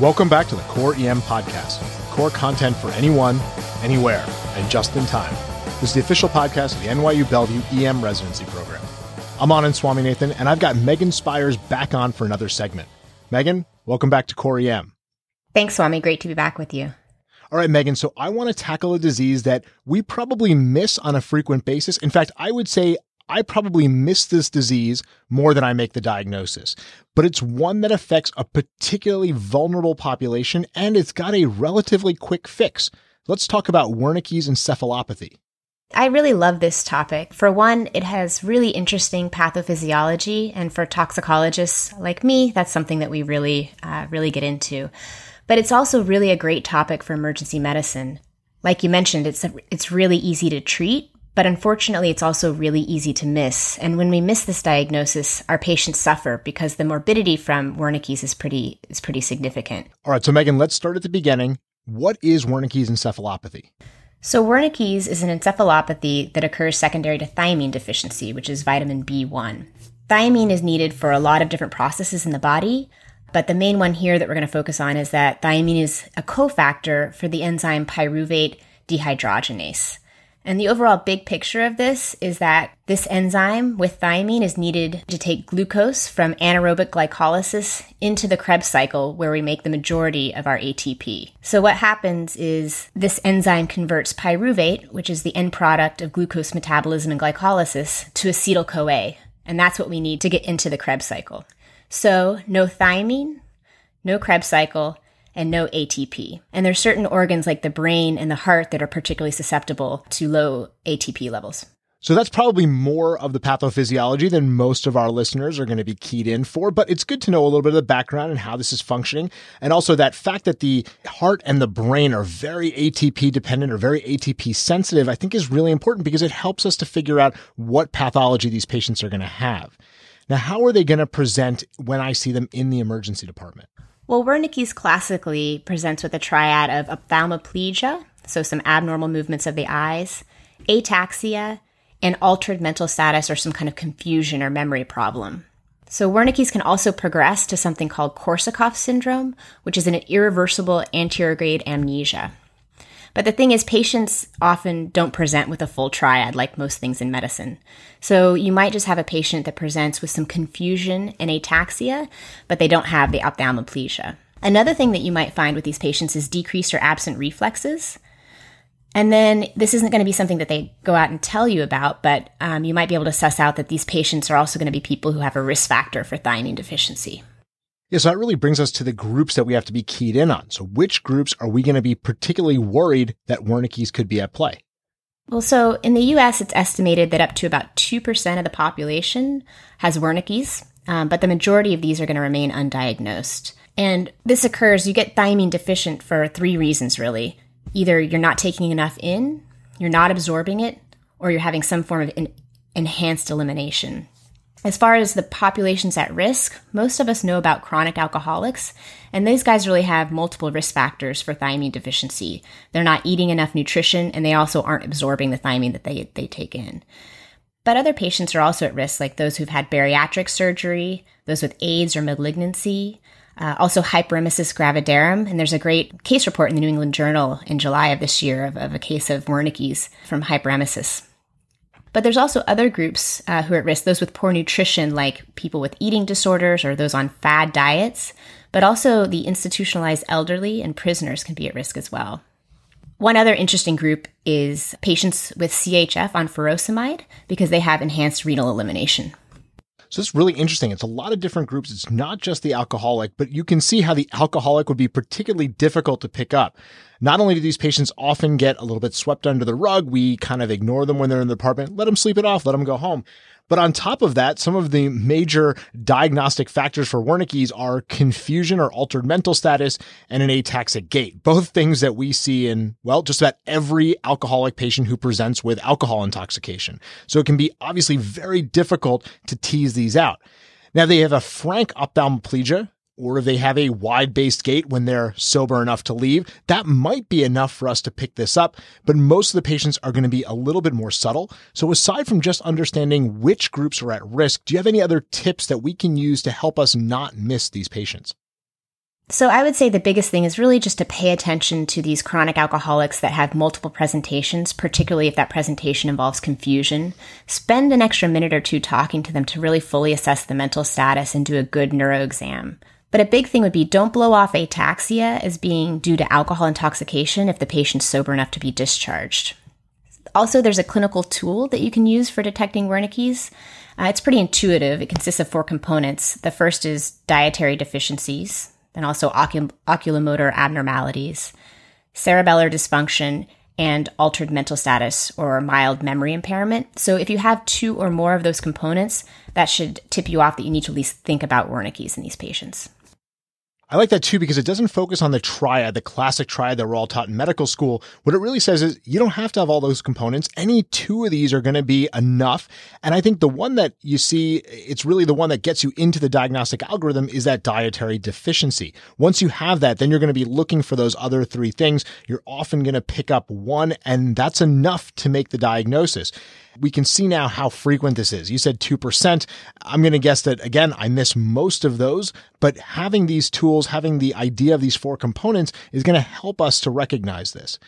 Welcome back to the Core EM Podcast, core content for anyone, anywhere, and just in time. This is the official podcast of the NYU Bellevue EM Residency Program. I'm Anand Swaminathan, and I've got Megan Spyres back on for another segment. Megan, welcome back to Core EM. Thanks, Swami. Great to be back with you. All right, Megan. So I want to tackle a disease that we probably miss on a frequent basis. In fact, I would say I probably miss this disease more than I make the diagnosis, but it's one that affects a particularly vulnerable population and it's got a relatively quick fix. Let's talk about Wernicke's encephalopathy. I really love this topic. For one, it has really interesting pathophysiology, and for toxicologists like me, that's something that we really, uh, really get into. But it's also really a great topic for emergency medicine. Like you mentioned, it's it's really easy to treat, but unfortunately, it's also really easy to miss. And when we miss this diagnosis, our patients suffer because the morbidity from Wernicke's is pretty is pretty significant. All right, so Megan, let's start at the beginning. What is Wernicke's encephalopathy? So Wernicke's is an encephalopathy that occurs secondary to thiamine deficiency, which is vitamin B1. Thiamine is needed for a lot of different processes in the body, but the main one here that we're going to focus on is that thiamine is a cofactor for the enzyme pyruvate dehydrogenase. And the overall big picture of this is that this enzyme with thiamine is needed to take glucose from anaerobic glycolysis into the Krebs cycle where we make the majority of our ATP. So what happens is this enzyme converts pyruvate, which is the end product of glucose metabolism and glycolysis, to acetyl CoA. And that's what we need to get into the Krebs cycle. So no thiamine, no Krebs cycle, and no ATP. And there's certain organs like the brain and the heart that are particularly susceptible to low ATP levels. So that's probably more of the pathophysiology than most of our listeners are going to be keyed in for, but it's good to know a little bit of the background and how this is functioning. And also that fact that the heart and the brain are very ATP dependent or very ATP sensitive, I think is really important because it helps us to figure out what pathology these patients are going to have. Now, how are they going to present when I see them in the emergency department? Well, Wernicke's classically presents with a triad of ophthalmoplegia, so some abnormal movements of the eyes, ataxia, and altered mental status or some kind of confusion or memory problem. So Wernicke's can also progress to something called Korsakoff syndrome, which is an irreversible anterograde amnesia. But the thing is, patients often don't present with a full triad like most things in medicine. So you might just have a patient that presents with some confusion and ataxia, but they don't have the ophthalmoplegia. Another thing that you might find with these patients is decreased or absent reflexes. And then this isn't going to be something that they go out and tell you about, but um, you might be able to suss out that these patients are also going to be people who have a risk factor for thiamine deficiency. Yeah, so that really brings us to the groups that we have to be keyed in on. So which groups are we going to be particularly worried that Wernicke's could be at play? Well, so in the US, it's estimated that up to about 2% of the population has Wernicke's, um, but the majority of these are going to remain undiagnosed. And this occurs, you get thiamine deficient for three reasons, really. Either you're not taking enough in, you're not absorbing it, or you're having some form of enhanced elimination. As far as the populations at risk, most of us know about chronic alcoholics, and these guys really have multiple risk factors for thiamine deficiency. They're not eating enough nutrition, and they also aren't absorbing the thiamine that they, they take in. But other patients are also at risk, like those who've had bariatric surgery, those with AIDS or malignancy, uh, also hyperemesis gravidarum. And there's a great case report in the New England Journal in July of this year of, of a case of Wernicke's from hyperemesis. But there's also other groups uh, who are at risk, those with poor nutrition, like people with eating disorders or those on fad diets, but also the institutionalized elderly and prisoners can be at risk as well. One other interesting group is patients with CHF on furosemide because they have enhanced renal elimination. So it's really interesting. It's a lot of different groups. It's not just the alcoholic, but you can see how the alcoholic would be particularly difficult to pick up. Not only do these patients often get a little bit swept under the rug, we kind of ignore them when they're in the department, let them sleep it off, let them go home. But on top of that, some of the major diagnostic factors for Wernicke's are confusion or altered mental status and an ataxic gait. Both things that we see in, well, just about every alcoholic patient who presents with alcohol intoxication. So it can be obviously very difficult to tease these out. Now they have a frank ophthalmoplegia, or if they have a wide based gait when they're sober enough to leave, that might be enough for us to pick this up. But most of the patients are going to be a little bit more subtle. So aside from just understanding which groups are at risk, do you have any other tips that we can use to help us not miss these patients? So I would say the biggest thing is really just to pay attention to these chronic alcoholics that have multiple presentations, particularly if that presentation involves confusion. Spend an extra minute or two talking to them to really fully assess the mental status and do a good neuro exam. But a big thing would be don't blow off ataxia as being due to alcohol intoxication if the patient's sober enough to be discharged. Also, there's a clinical tool that you can use for detecting Wernicke's. Uh, it's pretty intuitive. It consists of four components. The first is dietary deficiencies then also ocu- oculomotor abnormalities, cerebellar dysfunction, and altered mental status or mild memory impairment. So, if you have two or more of those components, that should tip you off that you need to at least think about Wernicke's in these patients. I like that too because it doesn't focus on the triad, the classic triad that we're all taught in medical school. What it really says is you don't have to have all those components. Any two of these are going to be enough. And I think the one that you see, it's really the one that gets you into the diagnostic algorithm is that dietary deficiency. Once you have that, then you're going to be looking for those other three things. You're often going to pick up one and that's enough to make the diagnosis we can see now how frequent this is. You said 2%. I'm going to guess that again, I miss most of those, but having these tools, having the idea of these four components is going to help us to recognize this.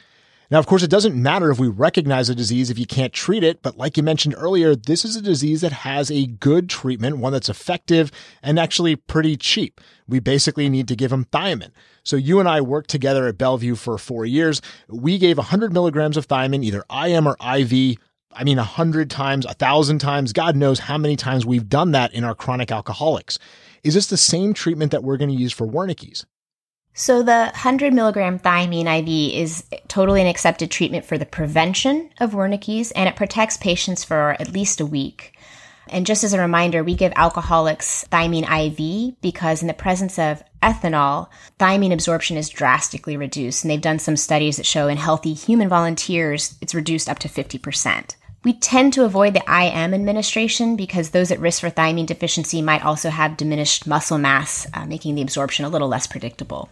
Now, of course, it doesn't matter if we recognize a disease if you can't treat it, but like you mentioned earlier, this is a disease that has a good treatment, one that's effective and actually pretty cheap. We basically need to give them thiamine. So you and I worked together at Bellevue for four years. We gave 100 milligrams of thiamine, either IM or IV, I mean, a hundred times, a thousand times, God knows how many times we've done that in our chronic alcoholics. Is this the same treatment that we're going to use for Wernicke's? So the 100 milligram thiamine IV is totally an accepted treatment for the prevention of Wernicke's, and it protects patients for at least a week. And just as a reminder, we give alcoholics thiamine IV because in the presence of ethanol, thiamine absorption is drastically reduced. And they've done some studies that show in healthy human volunteers, it's reduced up to 50%. We tend to avoid the IM administration because those at risk for thiamine deficiency might also have diminished muscle mass, uh, making the absorption a little less predictable.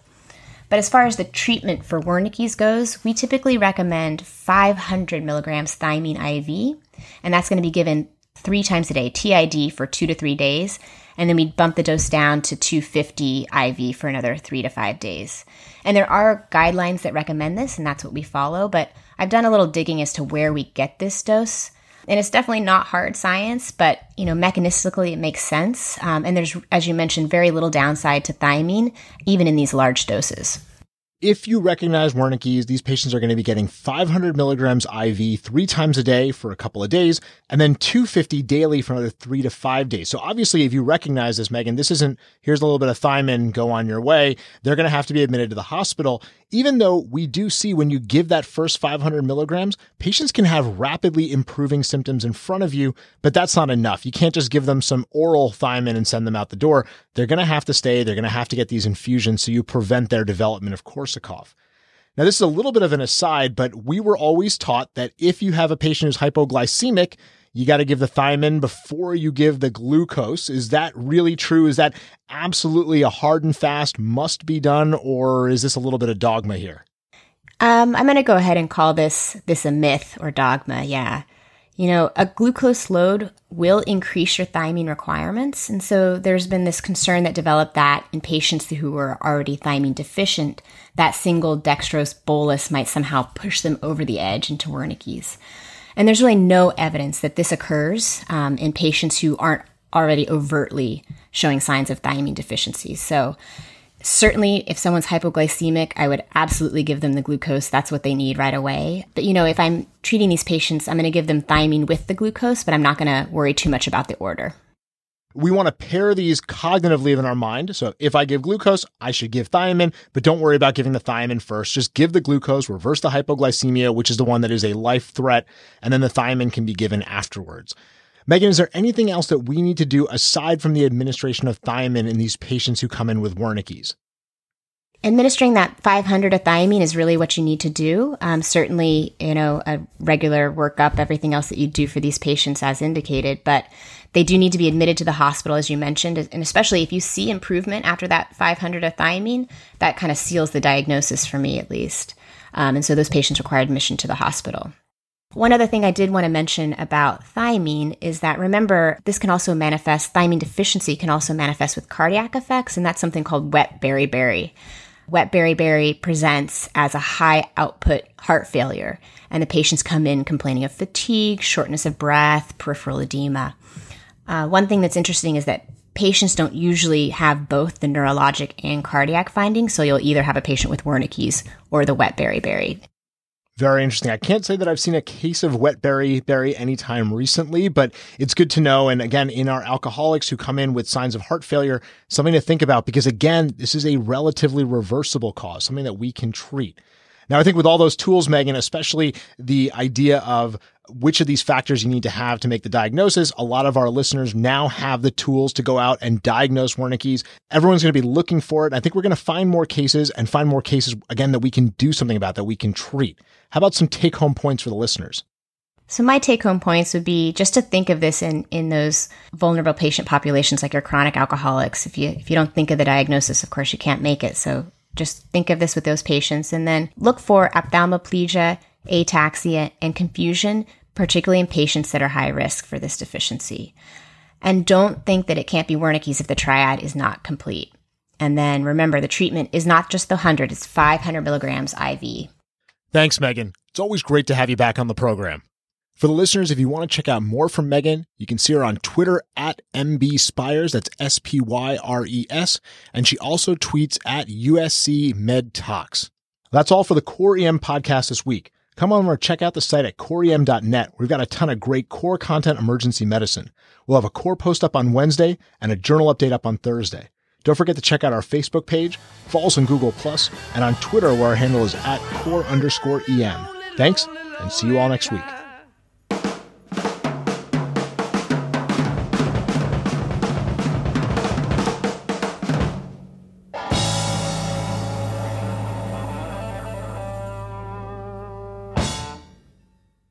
But as far as the treatment for Wernicke's goes, we typically recommend 500 milligrams thiamine IV, and that's going to be given three times a day, TID for two to three days, and then we'd bump the dose down to 250 IV for another three to five days. And there are guidelines that recommend this, and that's what we follow, but I've done a little digging as to where we get this dose. And it's definitely not hard science, but you know, mechanistically it makes sense. Um, and there's, as you mentioned, very little downside to thiamine, even in these large doses. If you recognize Wernicke's, these patients are going to be getting 500 milligrams IV three times a day for a couple of days, and then 250 daily for another three to five days. So obviously, if you recognize this, Megan, this isn't, here's a little bit of thiamine, go on your way. They're going to have to be admitted to the hospital even though we do see when you give that first 500 milligrams, patients can have rapidly improving symptoms in front of you, but that's not enough. You can't just give them some oral thiamine and send them out the door. They're going to have to stay. They're going to have to get these infusions so you prevent their development of Korsakoff. Now, this is a little bit of an aside, but we were always taught that if you have a patient who's hypoglycemic, you got to give the thiamine before you give the glucose. Is that really true? Is that absolutely a hard and fast must be done, or is this a little bit of dogma here? Um, I'm going to go ahead and call this this a myth or dogma. Yeah, you know, a glucose load will increase your thiamine requirements, and so there's been this concern that developed that in patients who are already thiamine deficient, that single dextrose bolus might somehow push them over the edge into Wernicke's. And there's really no evidence that this occurs um, in patients who aren't already overtly showing signs of thiamine deficiency. So, certainly, if someone's hypoglycemic, I would absolutely give them the glucose. That's what they need right away. But, you know, if I'm treating these patients, I'm going to give them thiamine with the glucose, but I'm not going to worry too much about the order. We want to pair these cognitively in our mind. So if I give glucose, I should give thiamine, but don't worry about giving the thiamine first. Just give the glucose, reverse the hypoglycemia, which is the one that is a life threat, and then the thiamine can be given afterwards. Megan, is there anything else that we need to do aside from the administration of thiamine in these patients who come in with Wernicke's? Administering that 500 of thiamine is really what you need to do. Um, certainly, you know, a regular workup, everything else that you do for these patients as indicated, but they do need to be admitted to the hospital, as you mentioned, and especially if you see improvement after that 500 of thiamine, that kind of seals the diagnosis for me at least. Um, and so those patients require admission to the hospital. One other thing I did want to mention about thiamine is that remember, this can also manifest, thiamine deficiency can also manifest with cardiac effects, and that's something called wet beriberi. Wet beriberi presents as a high output heart failure, and the patients come in complaining of fatigue, shortness of breath, peripheral edema. Uh, one thing that's interesting is that patients don't usually have both the neurologic and cardiac findings, so you'll either have a patient with Wernicke's or the wet beriberi. Very interesting. I can't say that I've seen a case of wet beriberi anytime recently, but it's good to know. And again, in our alcoholics who come in with signs of heart failure, something to think about because again, this is a relatively reversible cause, something that we can treat. Now, I think with all those tools, Megan, especially the idea of which of these factors you need to have to make the diagnosis. A lot of our listeners now have the tools to go out and diagnose Wernicke's. Everyone's going to be looking for it. I think we're going to find more cases and find more cases, again, that we can do something about, that we can treat. How about some take home points for the listeners? So my take home points would be just to think of this in, in those vulnerable patient populations like your chronic alcoholics. If you if you don't think of the diagnosis, of course you can't make it. So just think of this with those patients and then look for ophthalmoplegia, ataxia, and confusion particularly in patients that are high risk for this deficiency. And don't think that it can't be Wernicke's if the triad is not complete. And then remember, the treatment is not just the 100, it's 500 milligrams IV. Thanks, Megan. It's always great to have you back on the program. For the listeners, if you want to check out more from Megan, you can see her on Twitter at MB Spyres. That's S P Y R E S. And she also tweets at USC Med Talks. That's all for the Core EM podcast this week come over and check out the site at coreem.net. We've got a ton of great core content emergency medicine. We'll have a core post up on Wednesday and a journal update up on Thursday. Don't forget to check out our Facebook page, follow us on Google Plus, and on Twitter where our handle is at core underscore EM. Thanks, and see you all next week.